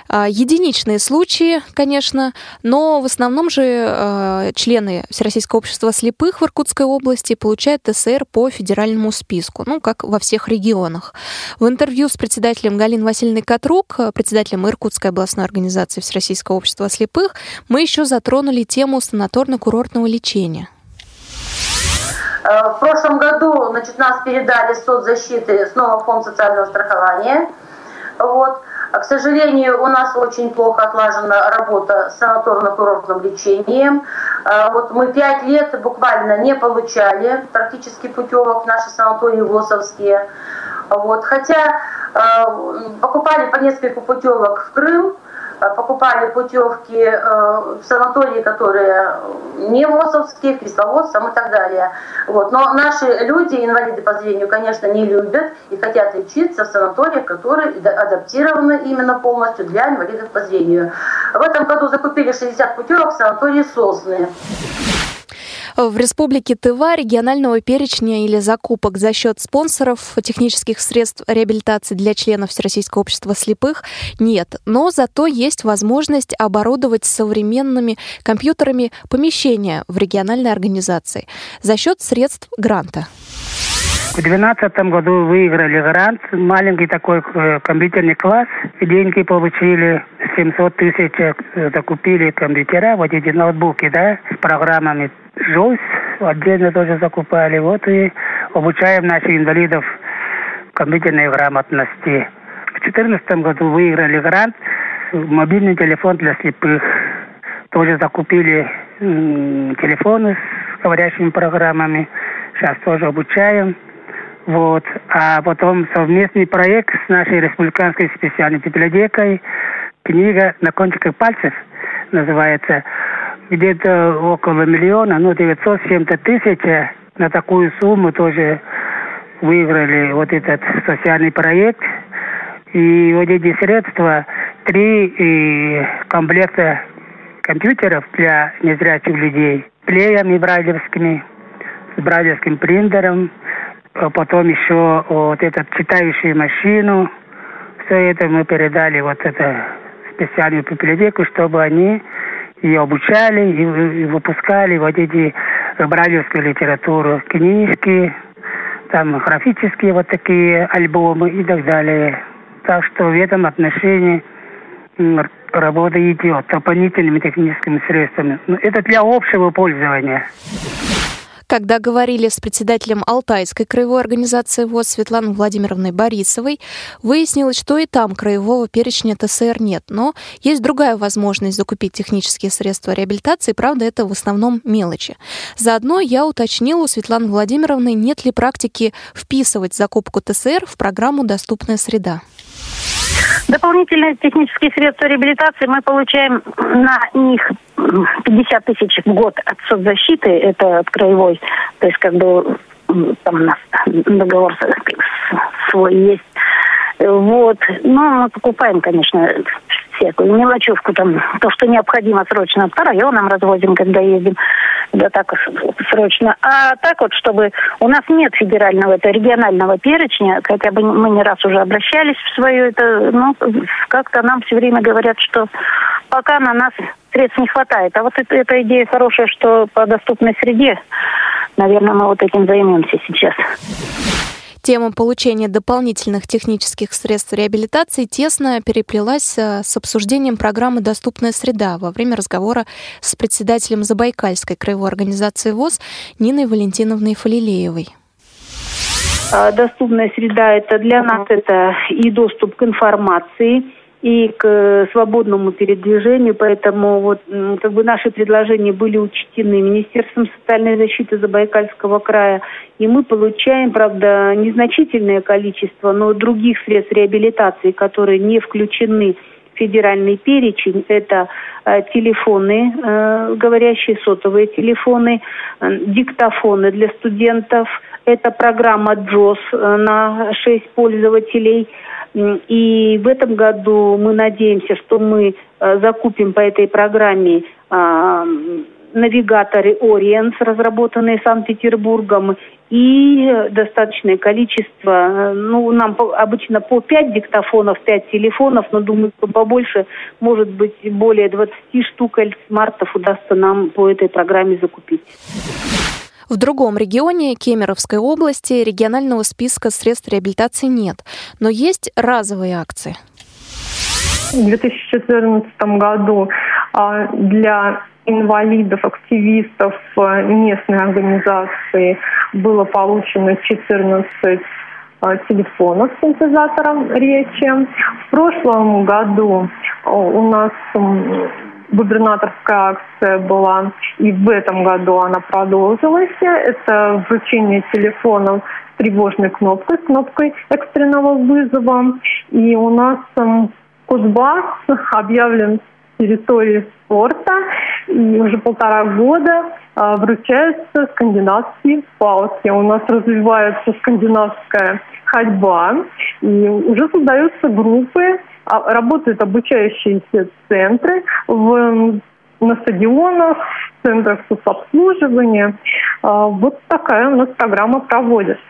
А, единичные случаи, конечно, но в основном же а, члены Всероссийского общества слепых в Иркутской области получают ТСР по федеральному списку, ну, как во всех регионах. В интервью с председателем Галиной Васильевной Катрук, председателем Иркутской областной организации Всероссийского общества слепых, мы еще затронули тему санаторно-курортного лечения. Э, в прошлом году значит, нас передали соцзащиты снова в фонд социального страхования. Вот. А, к сожалению, у нас очень плохо отлажена работа с санаторно-курортным лечением. А, вот мы пять лет буквально не получали практически путевок в наши санатории ВОСовские. Вот. Хотя а, покупали по несколько путевок в Крым, покупали путевки э, в санатории, которые не ВОСовские, в Кисловодцам и так далее. Вот. Но наши люди, инвалиды по зрению, конечно, не любят и хотят лечиться в санаториях, которые адаптированы именно полностью для инвалидов по зрению. В этом году закупили 60 путевок в санатории Сосны. В Республике Тыва регионального перечня или закупок за счет спонсоров технических средств реабилитации для членов Всероссийского общества слепых нет, но зато есть возможность оборудовать современными компьютерами помещения в региональной организации за счет средств гранта. В 2012 году выиграли грант, маленький такой э, компьютерный класс, деньги получили 700 тысяч, э, закупили компьютера, вот эти ноутбуки, да, с программами JOS, отдельно тоже закупали, вот и обучаем наших инвалидов компьютерной грамотности. В 2014 году выиграли грант, мобильный телефон для слепых. Тоже закупили телефоны с говорящими программами. Сейчас тоже обучаем. Вот. А потом совместный проект с нашей республиканской специальной библиотекой. Книга «На кончиках пальцев» называется. Где-то около миллиона, ну, 900 с чем-то тысяч. На такую сумму тоже выиграли вот этот социальный проект. И вот эти средства, три и комплекта компьютеров для незрячих людей, плеями брайлевскими, с брайлевским принтером, а потом еще вот этот читающую машину. Все это мы передали вот это специальную библиотеку, чтобы они и обучали, и, и выпускали вот эти брайлевскую литературу, книжки, там графические вот такие альбомы и так далее. Так что в этом отношении работа идет дополнительными техническими средствами. Но это для общего пользования. Когда говорили с председателем Алтайской краевой организации ВОЗ Светланой Владимировной Борисовой, выяснилось, что и там краевого перечня ТСР нет, но есть другая возможность закупить технические средства реабилитации, правда, это в основном мелочи. Заодно я уточнила у Светланы Владимировны, нет ли практики вписывать закупку ТСР в программу «Доступная среда». Дополнительные технические средства реабилитации мы получаем на них 50 тысяч в год от соцзащиты, это от краевой, то есть как бы там у нас договор свой есть. Вот. Но мы покупаем, конечно, всякую мелочевку, там, то, что необходимо срочно по районам развозим, когда едем, да так срочно. А так вот, чтобы у нас нет федерального, это регионального перечня, хотя бы мы не раз уже обращались в свое это, ну, как-то нам все время говорят, что пока на нас средств не хватает. А вот это, эта идея хорошая, что по доступной среде, наверное, мы вот этим займемся сейчас. Тема получения дополнительных технических средств реабилитации тесно переплелась э, с обсуждением программы «Доступная среда» во время разговора с председателем Забайкальской краевой организации ВОЗ Ниной Валентиновной Фалилеевой. А, доступная среда – это для нас это и доступ к информации – и к свободному передвижению, поэтому вот как бы наши предложения были учтены Министерством социальной защиты Забайкальского края, и мы получаем, правда, незначительное количество, но других средств реабилитации, которые не включены в федеральный перечень, это э, телефоны, э, говорящие сотовые телефоны, э, диктофоны для студентов, это программа JOS э, на 6 пользователей – и в этом году мы надеемся, что мы э, закупим по этой программе а, навигаторы Ориенс, разработанные Санкт-Петербургом, и достаточное количество, э, ну, нам обычно по 5 диктофонов, 5 телефонов, но думаю, что побольше, может быть, более 20 штук смартов удастся нам по этой программе закупить. В другом регионе Кемеровской области регионального списка средств реабилитации нет, но есть разовые акции. В 2014 году а, для инвалидов, активистов а, местной организации было получено 14 а, телефонов с синтезатором речи. В прошлом году у нас губернаторская акция была, и в этом году она продолжилась. Это вручение телефонов с тревожной кнопкой, с кнопкой экстренного вызова. И у нас Кузбасс объявлен территорией спорта, и уже полтора года а, вручаются скандинавские палки. У нас развивается скандинавская ходьба, и уже создаются группы работают обучающиеся центры в на стадионах, в центрах соцобслуживания. А, вот такая у нас программа проводится.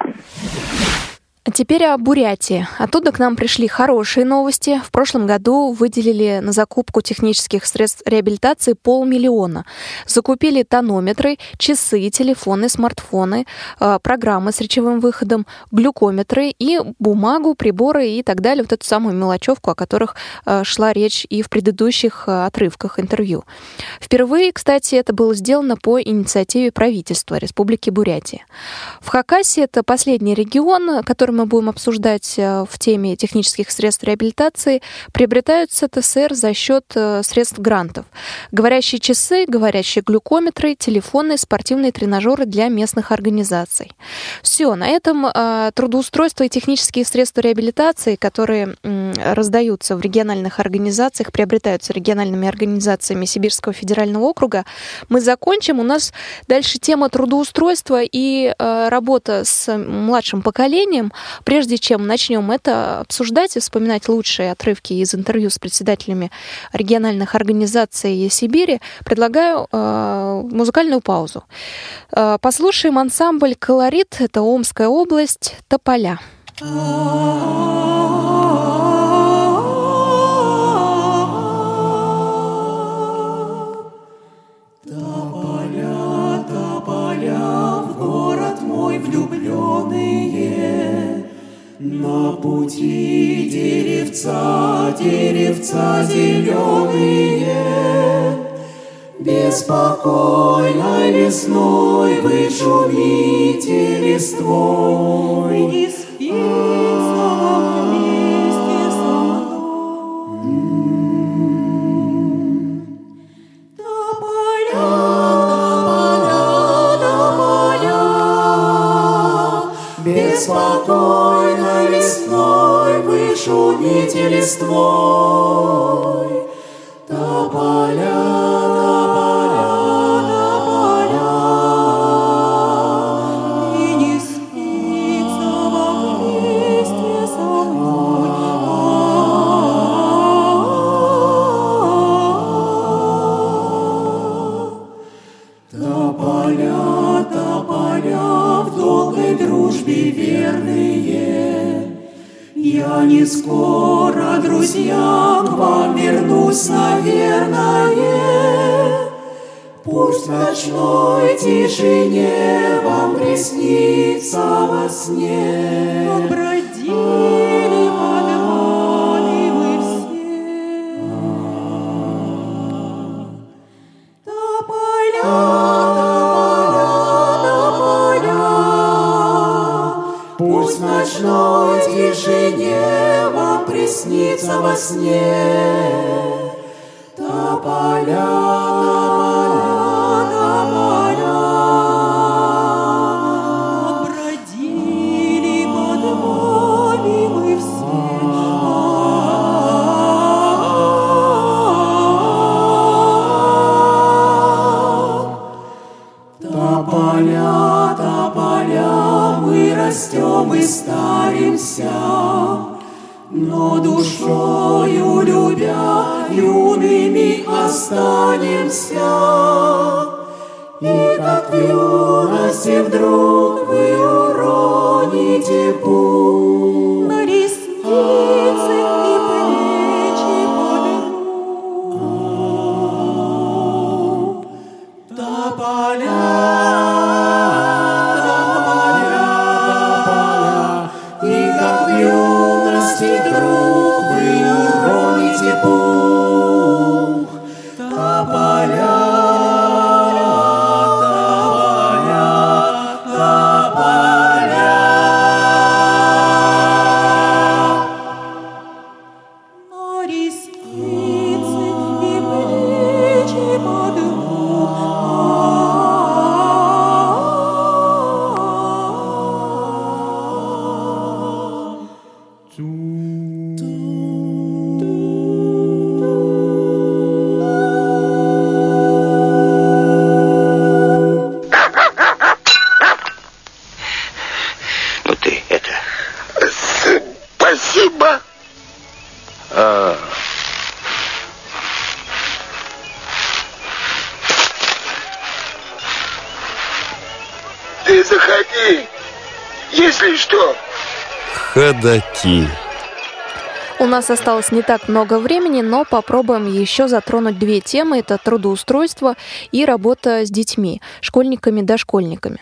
Теперь о Бурятии. Оттуда к нам пришли хорошие новости. В прошлом году выделили на закупку технических средств реабилитации полмиллиона. Закупили тонометры, часы, телефоны, смартфоны, э, программы с речевым выходом, глюкометры и бумагу, приборы и так далее. Вот эту самую мелочевку, о которых э, шла речь и в предыдущих э, отрывках интервью. Впервые, кстати, это было сделано по инициативе правительства Республики Бурятия. В Хакасии это последний регион, который мы будем обсуждать э, в теме технических средств реабилитации, приобретаются ТСР за счет э, средств грантов. Говорящие часы, говорящие глюкометры, телефоны, спортивные тренажеры для местных организаций. Все, на этом э, трудоустройство и технические средства реабилитации, которые раздаются в региональных организациях, приобретаются региональными организациями Сибирского федерального округа, мы закончим. У нас дальше тема трудоустройства и работа с младшим поколением. Прежде чем начнем это обсуждать и вспоминать лучшие отрывки из интервью с председателями региональных организаций Сибири, предлагаю э, музыкальную паузу. Э, послушаем ансамбль «Колорит». Это Омская область, Тополя. Пути деревца, деревца зеленые, Беспокойной весной вы шумите листвой. Не спится тополя, беспокойно шумите листвой, тополя, во сне. Ходаки. У нас осталось не так много времени, но попробуем еще затронуть две темы. Это трудоустройство и работа с детьми, школьниками, дошкольниками.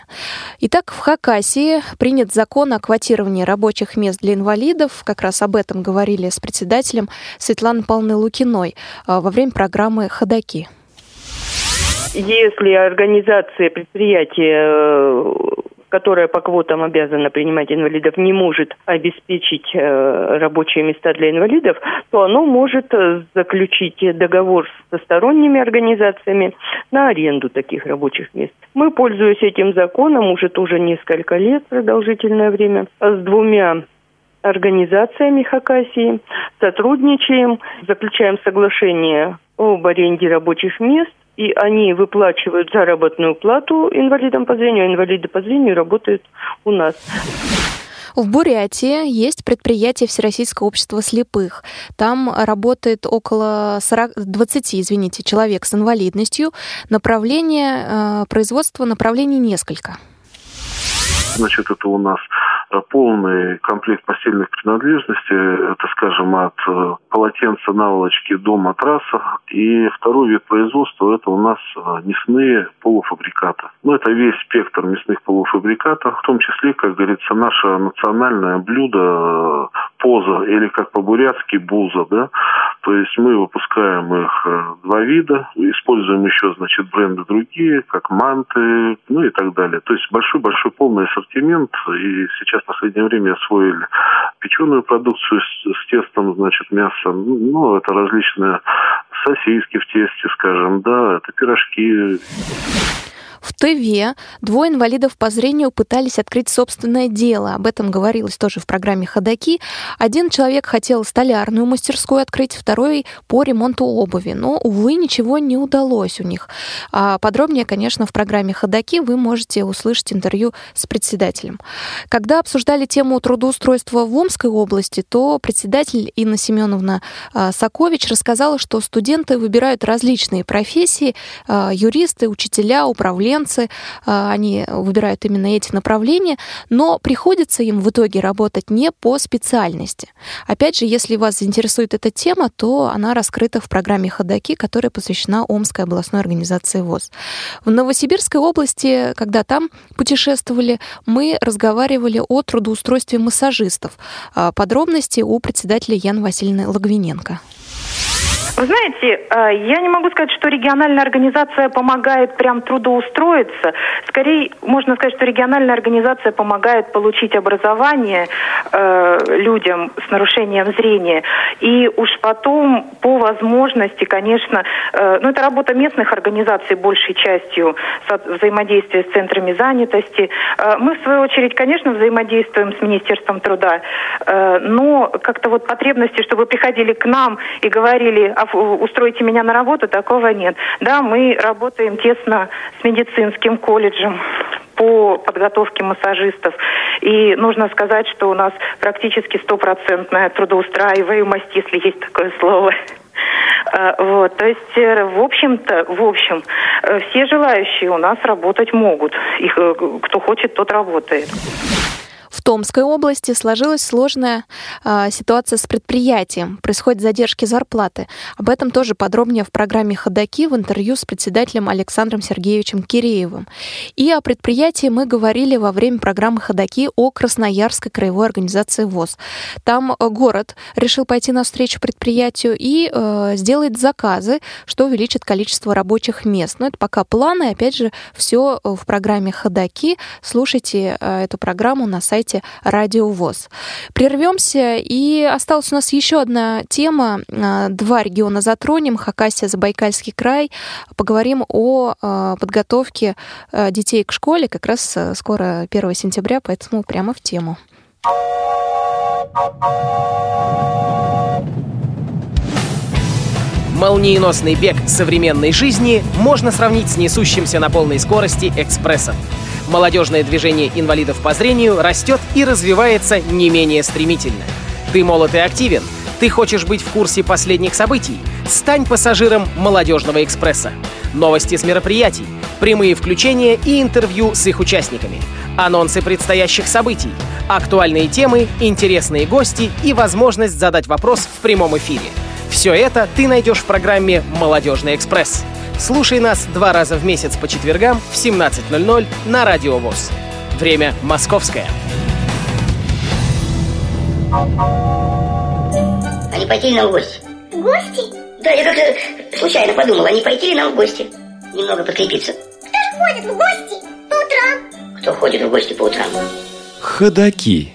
Итак, в Хакасии принят закон о квотировании рабочих мест для инвалидов. Как раз об этом говорили с председателем Светланой Павловной Лукиной а, во время программы «Ходоки». Если организация предприятия э, которая по квотам обязана принимать инвалидов, не может обеспечить э, рабочие места для инвалидов, то оно может э, заключить договор со сторонними организациями на аренду таких рабочих мест. Мы, пользуясь этим законом, уже тоже несколько лет, продолжительное время, с двумя организациями Хакасии, сотрудничаем, заключаем соглашение об аренде рабочих мест, и они выплачивают заработную плату инвалидам по зрению, а инвалиды по зрению работают у нас. В Бурятии есть предприятие Всероссийского общества слепых. Там работает около 40, 20 извините, человек с инвалидностью. Направление э, производства направлений несколько. Значит, это у нас полный комплект постельных принадлежностей, это, скажем, от э, полотенца, наволочки до матраса. И второй вид производства – это у нас э, мясные полуфабрикаты. Ну, это весь спектр мясных полуфабрикатов, в том числе, как говорится, наше национальное блюдо поза, или как по-бурятски буза, да. То есть мы выпускаем их два вида, используем еще, значит, бренды другие, как манты, ну и так далее. То есть большой-большой полный ассортимент, и сейчас в последнее время освоили печеную продукцию с, с тестом, значит, мясо, ну, это различные сосиски в тесте, скажем, да, это пирожки. В ТВ двое инвалидов по зрению пытались открыть собственное дело. Об этом говорилось тоже в программе «Ходоки». Один человек хотел столярную мастерскую открыть, второй по ремонту обуви. Но, увы, ничего не удалось у них. А подробнее, конечно, в программе «Ходоки» вы можете услышать интервью с председателем. Когда обсуждали тему трудоустройства в Омской области, то председатель Инна Семеновна а, Сакович рассказала, что студенты выбирают различные профессии, а, юристы, учителя, управленцы, управленцы, а, они выбирают именно эти направления, но приходится им в итоге работать не по специальности. Опять же, если вас заинтересует эта тема, то она раскрыта в программе «Ходоки», которая посвящена Омской областной организации ВОЗ. В Новосибирской области, когда там путешествовали, мы разговаривали о трудоустройстве массажистов. А, подробности у председателя Яны Васильевны Логвиненко. Вы знаете, э, я не могу сказать, что региональная организация помогает прям трудоустроиться. Скорее, можно сказать, что региональная организация помогает получить образование э, людям с нарушением зрения. И уж потом, по возможности, конечно, э, ну это работа местных организаций большей частью, взаимодействие с центрами занятости. Э, мы, в свою очередь, конечно, взаимодействуем с Министерством труда, э, но как-то вот потребности, чтобы приходили к нам и говорили, а устройте меня на работу, такого нет. Да, мы работаем тесно с медицинским колледжем по подготовке массажистов. И нужно сказать, что у нас практически стопроцентная трудоустраиваемость, если есть такое слово. А, вот, то есть, э, в общем-то, в общем, э, все желающие у нас работать могут. Их, э, кто хочет, тот работает. Томской области сложилась сложная э, ситуация с предприятием. Происходят задержки зарплаты. Об этом тоже подробнее в программе «Ходоки» в интервью с председателем Александром Сергеевичем Киреевым. И о предприятии мы говорили во время программы «Ходоки» о Красноярской краевой организации ВОЗ. Там э, город решил пойти навстречу предприятию и э, сделает заказы, что увеличит количество рабочих мест. Но это пока планы. Опять же, все в программе «Ходоки». Слушайте э, эту программу на сайте Радио ВОЗ. Прервемся, и осталась у нас еще одна тема. А, два региона затронем, Хакасия, Забайкальский край. Поговорим о а, подготовке а, детей к школе, как раз скоро 1 сентября, поэтому прямо в тему. Молниеносный бег современной жизни можно сравнить с несущимся на полной скорости экспрессом. Молодежное движение инвалидов по зрению растет и развивается не менее стремительно. Ты молод и активен. Ты хочешь быть в курсе последних событий? Стань пассажиром молодежного экспресса. новости с мероприятий, прямые включения и интервью с их участниками, анонсы предстоящих событий, актуальные темы, интересные гости и возможность задать вопрос в прямом эфире. Все это ты найдешь в программе «Молодежный экспресс». Слушай нас два раза в месяц по четвергам в 17.00 на Радио ВОЗ. Время московское. А не пойти ли нам в гости? В гости? Да, я как-то случайно подумал, а не пойти ли нам в гости? Немного подкрепиться. Кто ж ходит в гости по утрам? Кто ходит в гости по утрам? Ходаки.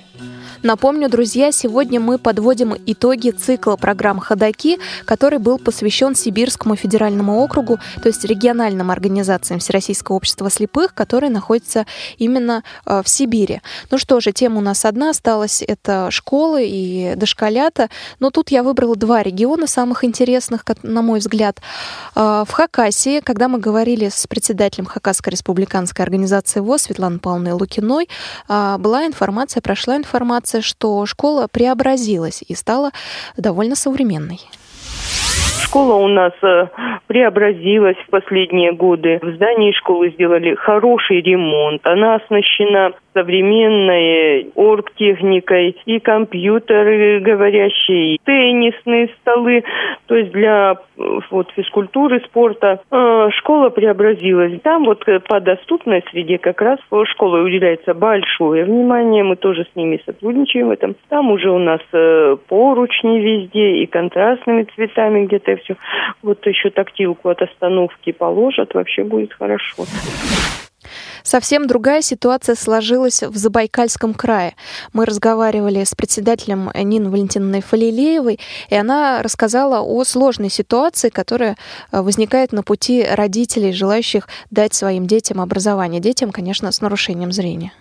Напомню, друзья, сегодня мы подводим итоги цикла программ «Ходоки», который был посвящен Сибирскому федеральному округу, то есть региональным организациям Всероссийского общества слепых, которые находятся именно э, в Сибири. Ну что же, тема у нас одна осталась, это школы и дошколята, но тут я выбрала два региона самых интересных, на мой взгляд. Э, в Хакасии, когда мы говорили с председателем Хакасской республиканской организации ВОЗ Светланой Павловной Лукиной, э, была информация, прошла информация, что школа преобразилась и стала довольно современной. Школа у нас э, преобразилась в последние годы. В здании школы сделали хороший ремонт. Она оснащена современной оргтехникой и компьютеры говорящие, и теннисные столы. То есть для вот, физкультуры, спорта э, школа преобразилась. Там вот э, по доступной среде как раз школе уделяется большое внимание. Мы тоже с ними сотрудничаем в этом. Там уже у нас поручни везде и контрастными цветами где-то все. Вот еще тактилку от остановки положат, вообще будет хорошо. Совсем другая ситуация сложилась в Забайкальском крае. Мы разговаривали с председателем Ниной Валентиновной Фалилеевой, и она рассказала о сложной ситуации, которая э, возникает на пути родителей, желающих дать своим детям образование. Детям, конечно, с нарушением зрения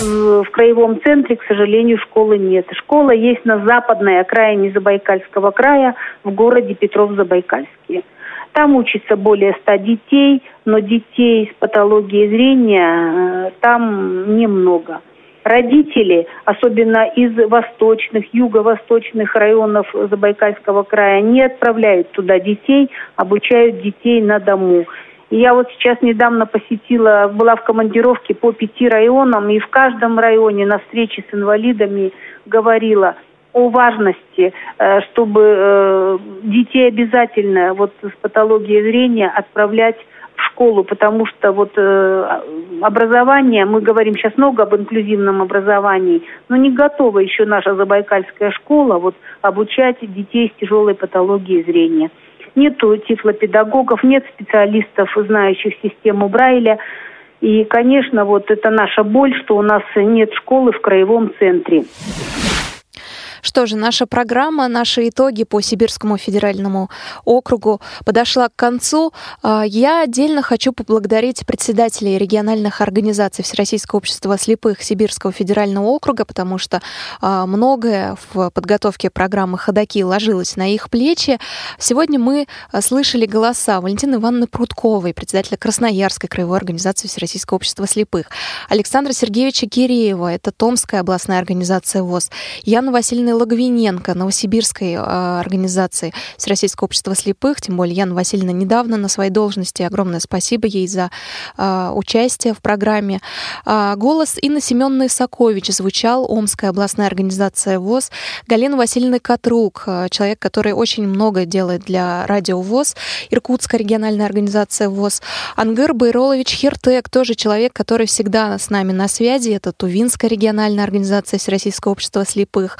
в краевом центре, к сожалению, школы нет. Школа есть на западной окраине Забайкальского края в городе Петров-Забайкальске. Там учится более ста детей, но детей с патологией зрения э, там немного. Родители, особенно из восточных, юго-восточных районов Забайкальского края, не отправляют туда детей, обучают детей на дому. Я вот сейчас недавно посетила, была в командировке по пяти районам, и в каждом районе на встрече с инвалидами говорила – о важности, э, чтобы э, детей обязательно вот с патологией зрения отправлять в школу, потому что вот э, образование, мы говорим сейчас много об инклюзивном образовании, но не готова еще наша Забайкальская школа вот обучать детей с тяжелой патологией зрения. Нету тифлопедагогов, нет специалистов, знающих систему Брайля. И, конечно, вот это наша боль, что у нас нет школы в краевом центре. Что же, наша программа, наши итоги по Сибирскому федеральному округу подошла к концу. А, я отдельно хочу поблагодарить председателей региональных организаций Всероссийского общества слепых Сибирского федерального округа, потому что а, многое в подготовке программы «Ходоки» ложилось на их плечи. Сегодня мы а, слышали голоса Валентины Ивановны Прудковой, председателя Красноярской краевой организации Всероссийского общества слепых, Александра Сергеевича Киреева, это Томская областная организация ВОЗ, Яна Васильевна Елены Логвиненко, Новосибирской э, организации Всероссийского общества слепых, тем более Яна Васильевна недавно на своей должности. Огромное спасибо ей за э, участие в программе. Э, голос Инны Семеновны Сакович звучал, Омская областная организация ВОЗ. Галина Васильевна Катрук, человек, который очень много делает для радио ВОЗ, Иркутская региональная организация ВОЗ. Ангыр Байролович Хертек, тоже человек, который всегда с нами на связи. Это Тувинская региональная организация Всероссийского общества слепых.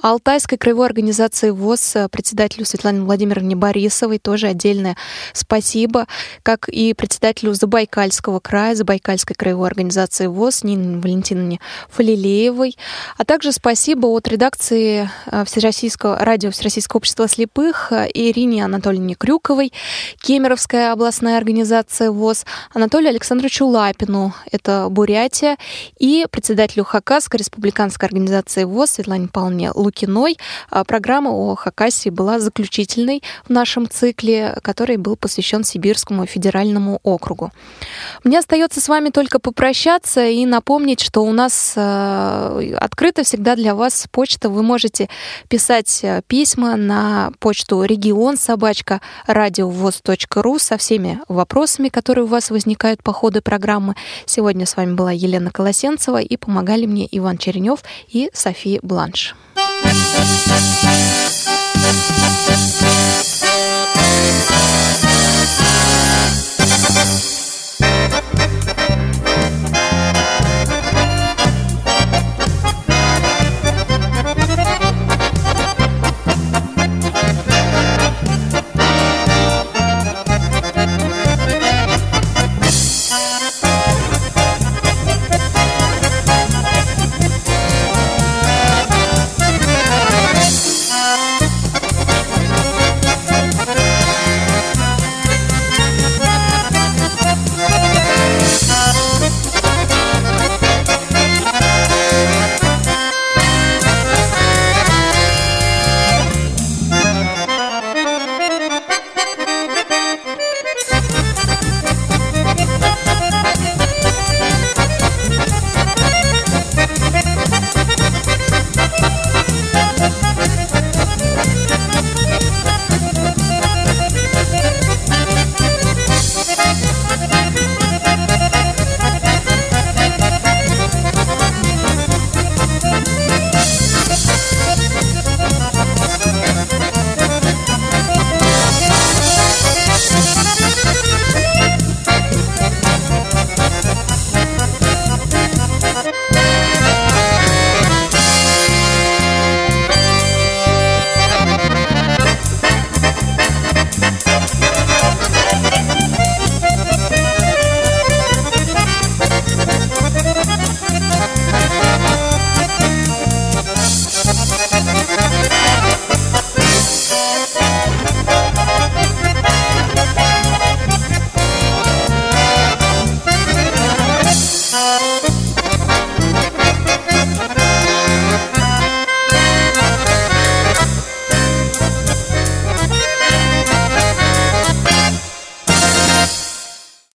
Алтайской краевой организации ВОЗ э, председателю Светлане Владимировне Борисовой тоже отдельное спасибо, как и председателю Забайкальского края, Забайкальской краевой организации ВОЗ Нине Валентиновне Фалилеевой, а также спасибо от редакции э, Всероссийского радио Всероссийского общества слепых э, Ирине Анатольевне Крюковой, Кемеровская областная организация ВОЗ, Анатолию Александровичу Лапину, это Бурятия, и председателю Хакасской республиканской организации ВОЗ Светлане Павловне Лукиной. А программа о Хакасии была заключительной в нашем цикле, который был посвящен Сибирскому федеральному округу. Мне остается с вами только попрощаться и напомнить, что у нас э, открыта всегда для вас почта. Вы можете писать э, письма на почту регион собачка радиовоз.ру со всеми вопросами, которые у вас возникают по ходу программы. Сегодня с вами была Елена Колосенцева и помогали мне Иван Черенев и София Бланш. Thank you.